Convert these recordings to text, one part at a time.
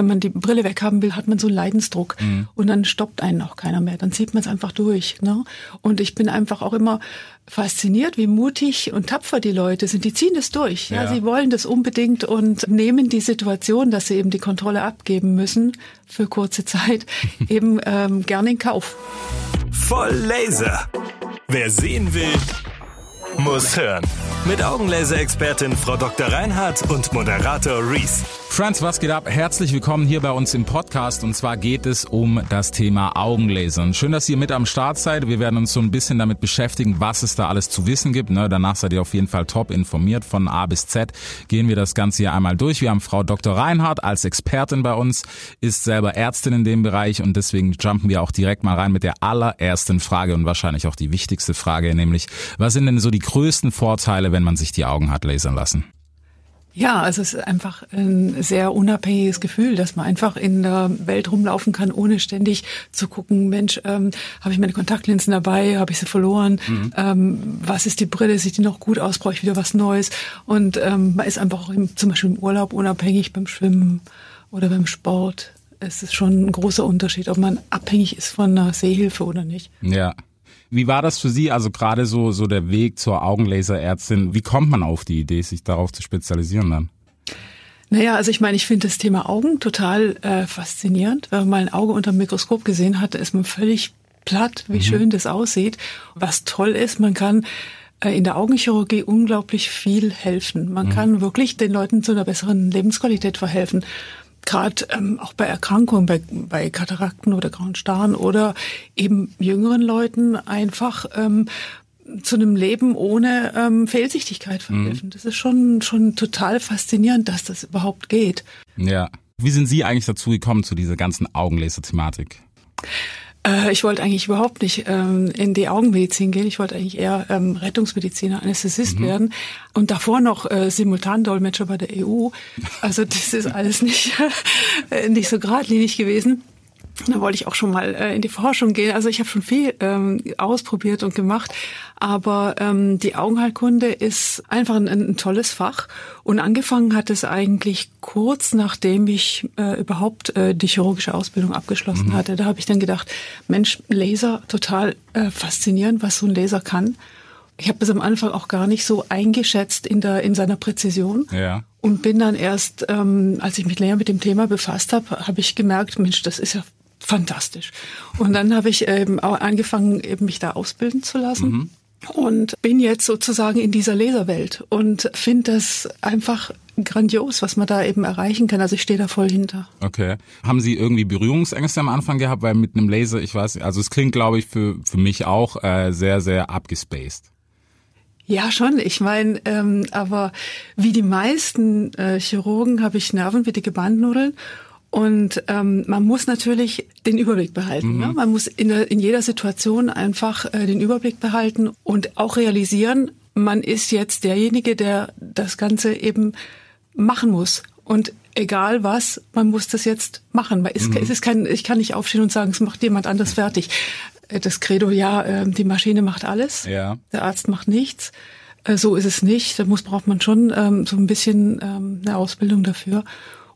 wenn man die Brille weghaben will, hat man so einen Leidensdruck mhm. und dann stoppt einen auch keiner mehr. Dann zieht man es einfach durch. Ne? Und ich bin einfach auch immer fasziniert, wie mutig und tapfer die Leute sind. Die ziehen das durch. Ja, ja sie wollen das unbedingt und nehmen die Situation, dass sie eben die Kontrolle abgeben müssen für kurze Zeit, eben ähm, gerne in Kauf. Voll Laser. Wer sehen will, muss hören. Mit Augenlaser-Expertin Frau Dr. Reinhardt und Moderator Reese. Franz, was geht ab? Herzlich willkommen hier bei uns im Podcast und zwar geht es um das Thema Augenlasern. Schön, dass ihr mit am Start seid. Wir werden uns so ein bisschen damit beschäftigen, was es da alles zu wissen gibt. Ne? Danach seid ihr auf jeden Fall top informiert. Von A bis Z gehen wir das Ganze hier einmal durch. Wir haben Frau Dr. Reinhardt als Expertin bei uns, ist selber Ärztin in dem Bereich und deswegen jumpen wir auch direkt mal rein mit der allerersten Frage und wahrscheinlich auch die wichtigste Frage, nämlich was sind denn so die größten Vorteile, wenn man sich die Augen hat lasern lassen? Ja, also es ist einfach ein sehr unabhängiges Gefühl, dass man einfach in der Welt rumlaufen kann, ohne ständig zu gucken, Mensch, ähm, habe ich meine Kontaktlinsen dabei, habe ich sie verloren, mhm. ähm, was ist die Brille, sieht die noch gut aus, brauche ich wieder was Neues. Und ähm, man ist einfach auch im, zum Beispiel im Urlaub unabhängig beim Schwimmen oder beim Sport. Es ist schon ein großer Unterschied, ob man abhängig ist von einer Sehhilfe oder nicht. Ja. Wie war das für Sie, also gerade so, so der Weg zur Augenlaserärztin? Wie kommt man auf die Idee, sich darauf zu spezialisieren dann? Naja, also ich meine, ich finde das Thema Augen total äh, faszinierend. Wenn man mal ein Auge unter dem Mikroskop gesehen hat, ist man völlig platt, wie mhm. schön das aussieht. Was toll ist, man kann äh, in der Augenchirurgie unglaublich viel helfen. Man mhm. kann wirklich den Leuten zu einer besseren Lebensqualität verhelfen gerade ähm, auch bei Erkrankungen, bei, bei Katarakten oder grauen Starren oder eben jüngeren Leuten einfach ähm, zu einem Leben ohne ähm, Fehlsichtigkeit verhelfen. Mhm. Das ist schon schon total faszinierend, dass das überhaupt geht. Ja. Wie sind Sie eigentlich dazu gekommen zu dieser ganzen Augenlaser-Thematik? Äh, ich wollte eigentlich überhaupt nicht ähm, in die Augenmedizin gehen. Ich wollte eigentlich eher ähm, Rettungsmediziner, Anästhesist mhm. werden und davor noch äh, Simultandolmetscher bei der EU. Also das ist alles nicht, äh, nicht so geradlinig gewesen. Da wollte ich auch schon mal äh, in die Forschung gehen. Also ich habe schon viel ähm, ausprobiert und gemacht. Aber ähm, die Augenheilkunde ist einfach ein, ein, tolles Fach. Und angefangen hat es eigentlich kurz nachdem ich äh, überhaupt äh, die chirurgische Ausbildung abgeschlossen mhm. hatte. Da habe ich dann gedacht, Mensch, Laser, total äh, faszinierend, was so ein Laser kann. Ich habe das am Anfang auch gar nicht so eingeschätzt in der in seiner Präzision. Ja. Und bin dann erst, ähm, als ich mich näher mit dem Thema befasst habe, habe ich gemerkt, Mensch, das ist ja fantastisch. Und dann habe ich eben auch angefangen, eben mich da ausbilden zu lassen. Mhm. Und bin jetzt sozusagen in dieser Leserwelt und finde das einfach grandios, was man da eben erreichen kann. Also ich stehe da voll hinter. Okay. Haben Sie irgendwie Berührungsängste am Anfang gehabt? Weil mit einem Laser, ich weiß, also es klingt, glaube ich, für, für mich auch äh, sehr, sehr abgespaced. Ja, schon. Ich meine, ähm, aber wie die meisten äh, Chirurgen habe ich nervenwittige Bandnudeln und ähm, man muss natürlich den Überblick behalten. Mhm. Ne? Man muss in, in jeder Situation einfach äh, den Überblick behalten und auch realisieren, man ist jetzt derjenige, der das Ganze eben machen muss. Und egal was, man muss das jetzt machen. Es, mhm. es ist kein, ich kann nicht aufstehen und sagen, es macht jemand anders fertig. Äh, das Credo, ja, äh, die Maschine macht alles, ja. der Arzt macht nichts. Äh, so ist es nicht. Da muss braucht man schon ähm, so ein bisschen ähm, eine Ausbildung dafür.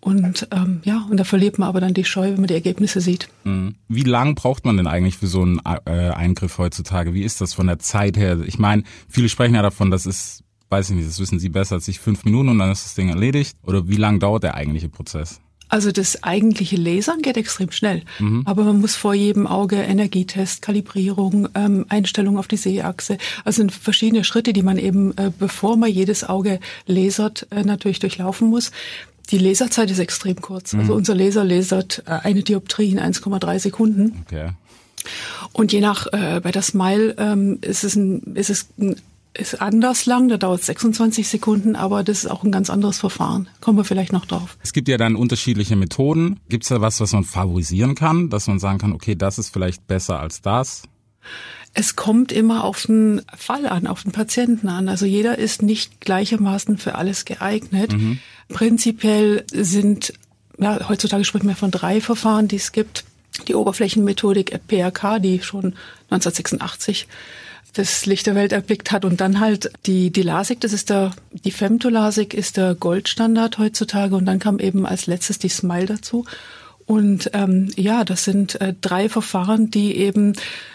Und ähm, ja, und da verliert man aber dann die Scheu, wenn man die Ergebnisse sieht. Mhm. Wie lang braucht man denn eigentlich für so einen äh, Eingriff heutzutage? Wie ist das von der Zeit her? Ich meine, viele sprechen ja davon, das ist, weiß ich nicht, das wissen Sie besser als ich, fünf Minuten und dann ist das Ding erledigt. Oder wie lang dauert der eigentliche Prozess? Also das eigentliche Lasern geht extrem schnell, mhm. aber man muss vor jedem Auge Energietest, Kalibrierung, ähm, Einstellung auf die Sehachse, also sind verschiedene Schritte, die man eben, äh, bevor man jedes Auge lasert, äh, natürlich durchlaufen muss. Die Laserzeit ist extrem kurz. Also mhm. Also unser Laser lasert äh, eine Dioptrie in 1,3 Sekunden. Okay. Und je nach, äh, bei der Smile ähm, ist es ein, ist es ein, ist anders lang, da dauert 26 Sekunden, aber das ist auch ein ganz anderes Verfahren. Kommen wir vielleicht noch drauf. Es gibt ja dann unterschiedliche Methoden. Gibt es da was, was man favorisieren kann, dass man sagen kann, okay, das ist vielleicht besser als das? Es kommt immer auf den Fall an, auf den Patienten an. Also jeder ist nicht gleichermaßen für alles geeignet. Mhm. Prinzipiell sind, ja, heutzutage spricht man von drei Verfahren, die es gibt. Die Oberflächenmethodik PRK, die schon 1986 das Licht der Welt erblickt hat. Und dann halt die, die LASIK, das ist der, die Femtolasik ist der Goldstandard heutzutage. Und dann kam eben als letztes die Smile dazu. Und ähm, ja, das sind äh, drei Verfahren, die eben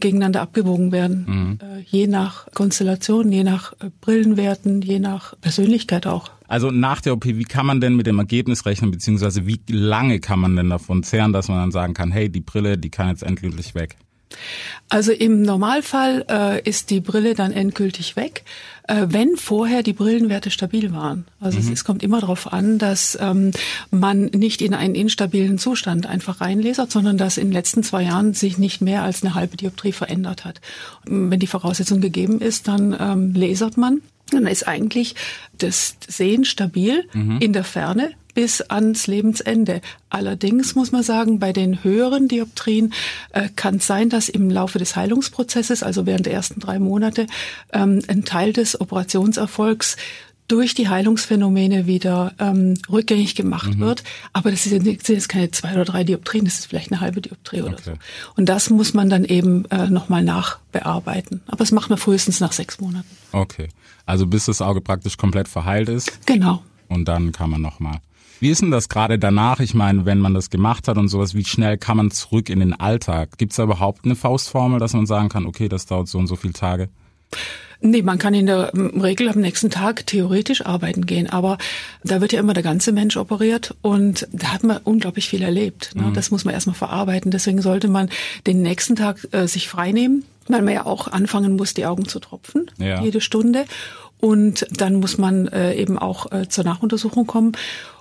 gegeneinander abgewogen werden, mhm. äh, je nach Konstellation, je nach äh, Brillenwerten, je nach Persönlichkeit auch. Also nach der OP, wie kann man denn mit dem Ergebnis rechnen, beziehungsweise wie lange kann man denn davon zehren, dass man dann sagen kann, hey, die Brille, die kann jetzt endgültig weg? Also im Normalfall äh, ist die Brille dann endgültig weg, äh, wenn vorher die Brillenwerte stabil waren. Also mhm. es, es, kommt immer darauf an, dass ähm, man nicht in einen instabilen Zustand einfach reinlasert, sondern dass in den letzten zwei Jahren sich nicht mehr als eine halbe Dioptrie verändert hat. Wenn die Voraussetzung gegeben ist, dann ähm, lasert man. Dann ist eigentlich das Sehen stabil mhm. in der Ferne bis ans Lebensende. Allerdings muss man sagen, bei den höheren Dioptrien äh, kann es sein, dass im Laufe des Heilungsprozesses, also während der ersten drei Monate, ähm, ein Teil des Operationserfolgs durch die Heilungsphänomene wieder ähm, rückgängig gemacht mhm. wird. Aber das sind jetzt keine zwei oder drei Dioptrien, das ist vielleicht eine halbe Dioptrie oder okay. so. Und das muss man dann eben äh, nochmal nachbearbeiten. Aber das macht man frühestens nach sechs Monaten. Okay. Also bis das Auge praktisch komplett verheilt ist. Genau. Und dann kann man nochmal. Wie ist denn das gerade danach? Ich meine, wenn man das gemacht hat und sowas, wie schnell kann man zurück in den Alltag? Gibt es da überhaupt eine Faustformel, dass man sagen kann, okay, das dauert so und so viele Tage? Nee, man kann in der Regel am nächsten Tag theoretisch arbeiten gehen, aber da wird ja immer der ganze Mensch operiert und da hat man unglaublich viel erlebt. Ne? Mhm. Das muss man erstmal verarbeiten. Deswegen sollte man den nächsten Tag äh, sich freinehmen, weil man ja auch anfangen muss, die Augen zu tropfen, ja. jede Stunde. Und dann muss man äh, eben auch äh, zur Nachuntersuchung kommen.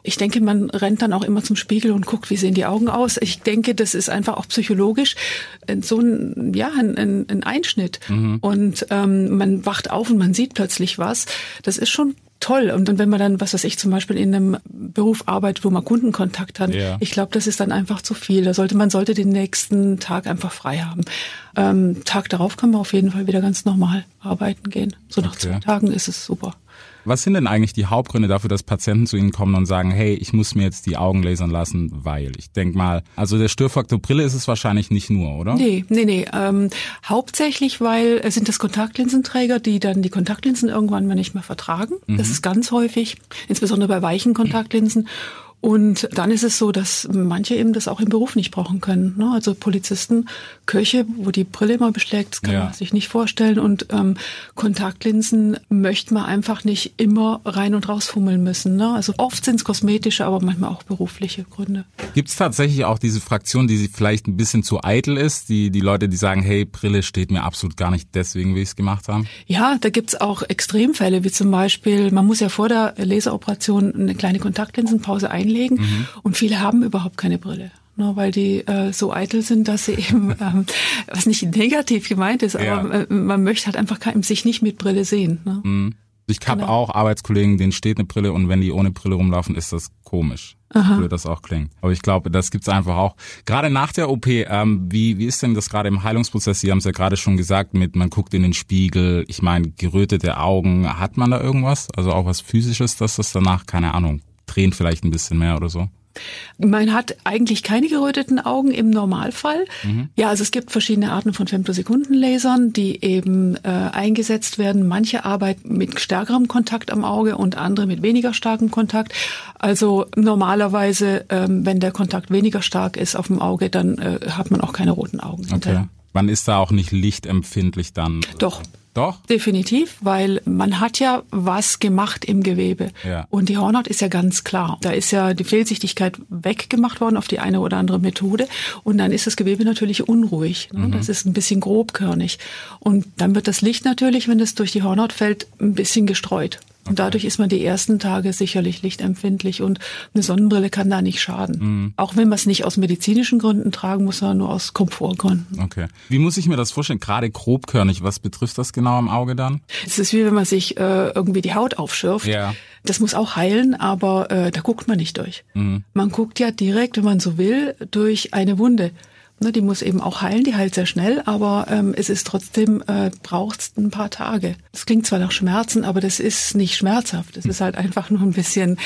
Ich denke, man rennt dann auch immer zum Spiegel und guckt, wie sehen die Augen aus. Ich denke, das ist einfach auch psychologisch so ein, ja, ein, ein Einschnitt. Mhm. Und ähm, man wacht auf und man sieht plötzlich was. Das ist schon toll. Und dann, wenn man dann, was weiß ich, zum Beispiel in einem Beruf arbeitet, wo man Kundenkontakt hat, ja. ich glaube, das ist dann einfach zu viel. Da sollte man sollte den nächsten Tag einfach frei haben. Ähm, Tag darauf kann man auf jeden Fall wieder ganz normal arbeiten gehen. So nach okay. zwei Tagen ist es super. Was sind denn eigentlich die Hauptgründe dafür, dass Patienten zu Ihnen kommen und sagen, hey, ich muss mir jetzt die Augen lasern lassen, weil ich denk mal, also der Störfaktor Brille ist es wahrscheinlich nicht nur, oder? Nee, nee, nee. Ähm, hauptsächlich, weil es sind das Kontaktlinsenträger, die dann die Kontaktlinsen irgendwann mal nicht mehr vertragen. Mhm. Das ist ganz häufig, insbesondere bei weichen Kontaktlinsen. Und dann ist es so, dass manche eben das auch im Beruf nicht brauchen können. Ne? Also Polizisten, Köche, wo die Brille immer beschlägt, das kann ja. man sich nicht vorstellen. Und ähm, Kontaktlinsen möchte man einfach nicht immer rein und rausfummeln müssen. Ne? Also oft sind es kosmetische, aber manchmal auch berufliche Gründe. Gibt es tatsächlich auch diese Fraktion, die vielleicht ein bisschen zu eitel ist? Die, die Leute, die sagen, hey, Brille steht mir absolut gar nicht, deswegen will ich es gemacht haben? Ja, da gibt's auch Extremfälle, wie zum Beispiel, man muss ja vor der Laseroperation eine kleine Kontaktlinsenpause einlegen hinlegen. Mhm. Und viele haben überhaupt keine Brille. Ne, weil die äh, so eitel sind, dass sie eben, ähm, was nicht negativ gemeint ist, ja. aber äh, man möchte halt einfach kein, sich nicht mit Brille sehen. Ne? Mhm. Ich habe genau. auch Arbeitskollegen, denen steht eine Brille und wenn die ohne Brille rumlaufen, ist das komisch. Aha. Würde das auch klingen. Aber ich glaube, das gibt's einfach auch. Gerade nach der OP, ähm, wie, wie ist denn das gerade im Heilungsprozess? Sie haben es ja gerade schon gesagt, mit man guckt in den Spiegel, ich meine, gerötete Augen, hat man da irgendwas? Also auch was physisches, dass das danach, keine Ahnung, tränt vielleicht ein bisschen mehr oder so? Man hat eigentlich keine geröteten Augen im Normalfall. Mhm. Ja, also es gibt verschiedene Arten von Femtosekundenlasern, die eben äh, eingesetzt werden. Manche arbeiten mit stärkerem Kontakt am Auge und andere mit weniger starkem Kontakt. Also normalerweise, ähm, wenn der Kontakt weniger stark ist auf dem Auge, dann äh, hat man auch keine roten Augen. Okay. Man ist da auch nicht lichtempfindlich dann. Doch. Doch? Definitiv, weil man hat ja was gemacht im Gewebe. Ja. Und die Hornhaut ist ja ganz klar. Da ist ja die Fehlsichtigkeit weggemacht worden auf die eine oder andere Methode. Und dann ist das Gewebe natürlich unruhig. Ne? Mhm. Das ist ein bisschen grobkörnig. Und dann wird das Licht natürlich, wenn es durch die Hornhaut fällt, ein bisschen gestreut. Und dadurch ist man die ersten Tage sicherlich lichtempfindlich und eine Sonnenbrille kann da nicht schaden. Mhm. Auch wenn man es nicht aus medizinischen Gründen tragen muss, sondern nur aus Komfortgründen. Okay. Wie muss ich mir das vorstellen? Gerade grobkörnig, was betrifft das genau am Auge dann? Es ist wie wenn man sich äh, irgendwie die Haut aufschürft. Ja. Das muss auch heilen, aber äh, da guckt man nicht durch. Mhm. Man guckt ja direkt, wenn man so will, durch eine Wunde. Ne, die muss eben auch heilen, die heilt sehr schnell, aber ähm, es ist trotzdem, äh, braucht ein paar Tage. Das klingt zwar nach Schmerzen, aber das ist nicht schmerzhaft. Das ist halt einfach nur ein bisschen,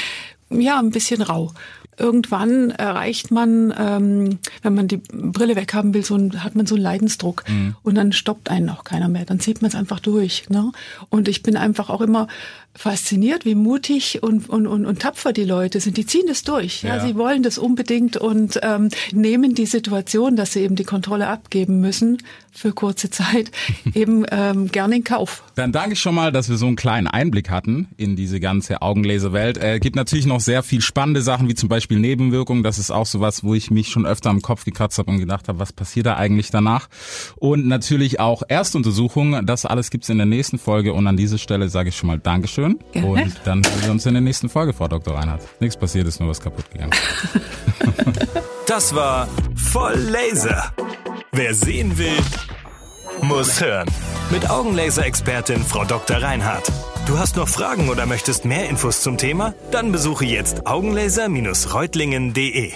ja, ein bisschen rau. Irgendwann erreicht man, ähm, wenn man die Brille weghaben will, so ein, hat man so einen Leidensdruck mhm. und dann stoppt einen auch keiner mehr. Dann zieht man es einfach durch. Ne? Und ich bin einfach auch immer fasziniert, wie mutig und, und, und, und tapfer die Leute sind. Die ziehen das durch. Ja. ja. Sie wollen das unbedingt und ähm, nehmen die Situation, dass sie eben die Kontrolle abgeben müssen für kurze Zeit, eben ähm, gerne in Kauf. Dann danke ich schon mal, dass wir so einen kleinen Einblick hatten in diese ganze Augenlaserwelt. Äh, gibt natürlich noch sehr viel spannende Sachen, wie zum Beispiel Nebenwirkungen. Das ist auch sowas, wo ich mich schon öfter am Kopf gekratzt habe und gedacht habe, was passiert da eigentlich danach? Und natürlich auch Erstuntersuchungen. Das alles gibt's in der nächsten Folge. Und an dieser Stelle sage ich schon mal Dankeschön. Dankeschön. Gerne. Und dann sehen wir uns in der nächsten Folge, Frau Dr. Reinhardt. Nichts passiert, ist nur was kaputt gegangen. das war voll Laser. Wer sehen will, muss hören. Mit Augenlaser-Expertin Frau Dr. Reinhardt. Du hast noch Fragen oder möchtest mehr Infos zum Thema? Dann besuche jetzt augenlaser-reutlingen.de.